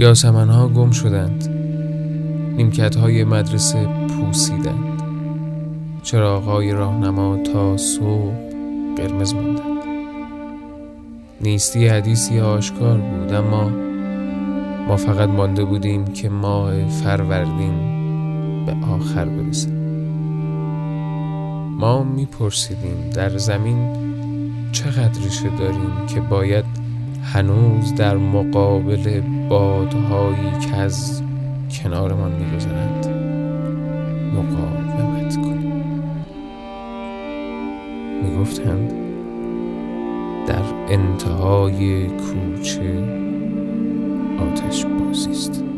یاسمنها گم شدند. نیمکت های مدرسه پوسیدند. چراغهای راهنما تا صبح قرمز ماندند. نیستی حدیثی آشکار بود اما ما فقط مانده بودیم که ماه فروردین به آخر برسد. ما میپرسیدیم در زمین چقدر ریشه داریم که باید هنوز در مقابل بادهایی که از کنارمان میگذرند مقاومت کنیم. می‌گفتند در انتهای کوچه آتش بازی است.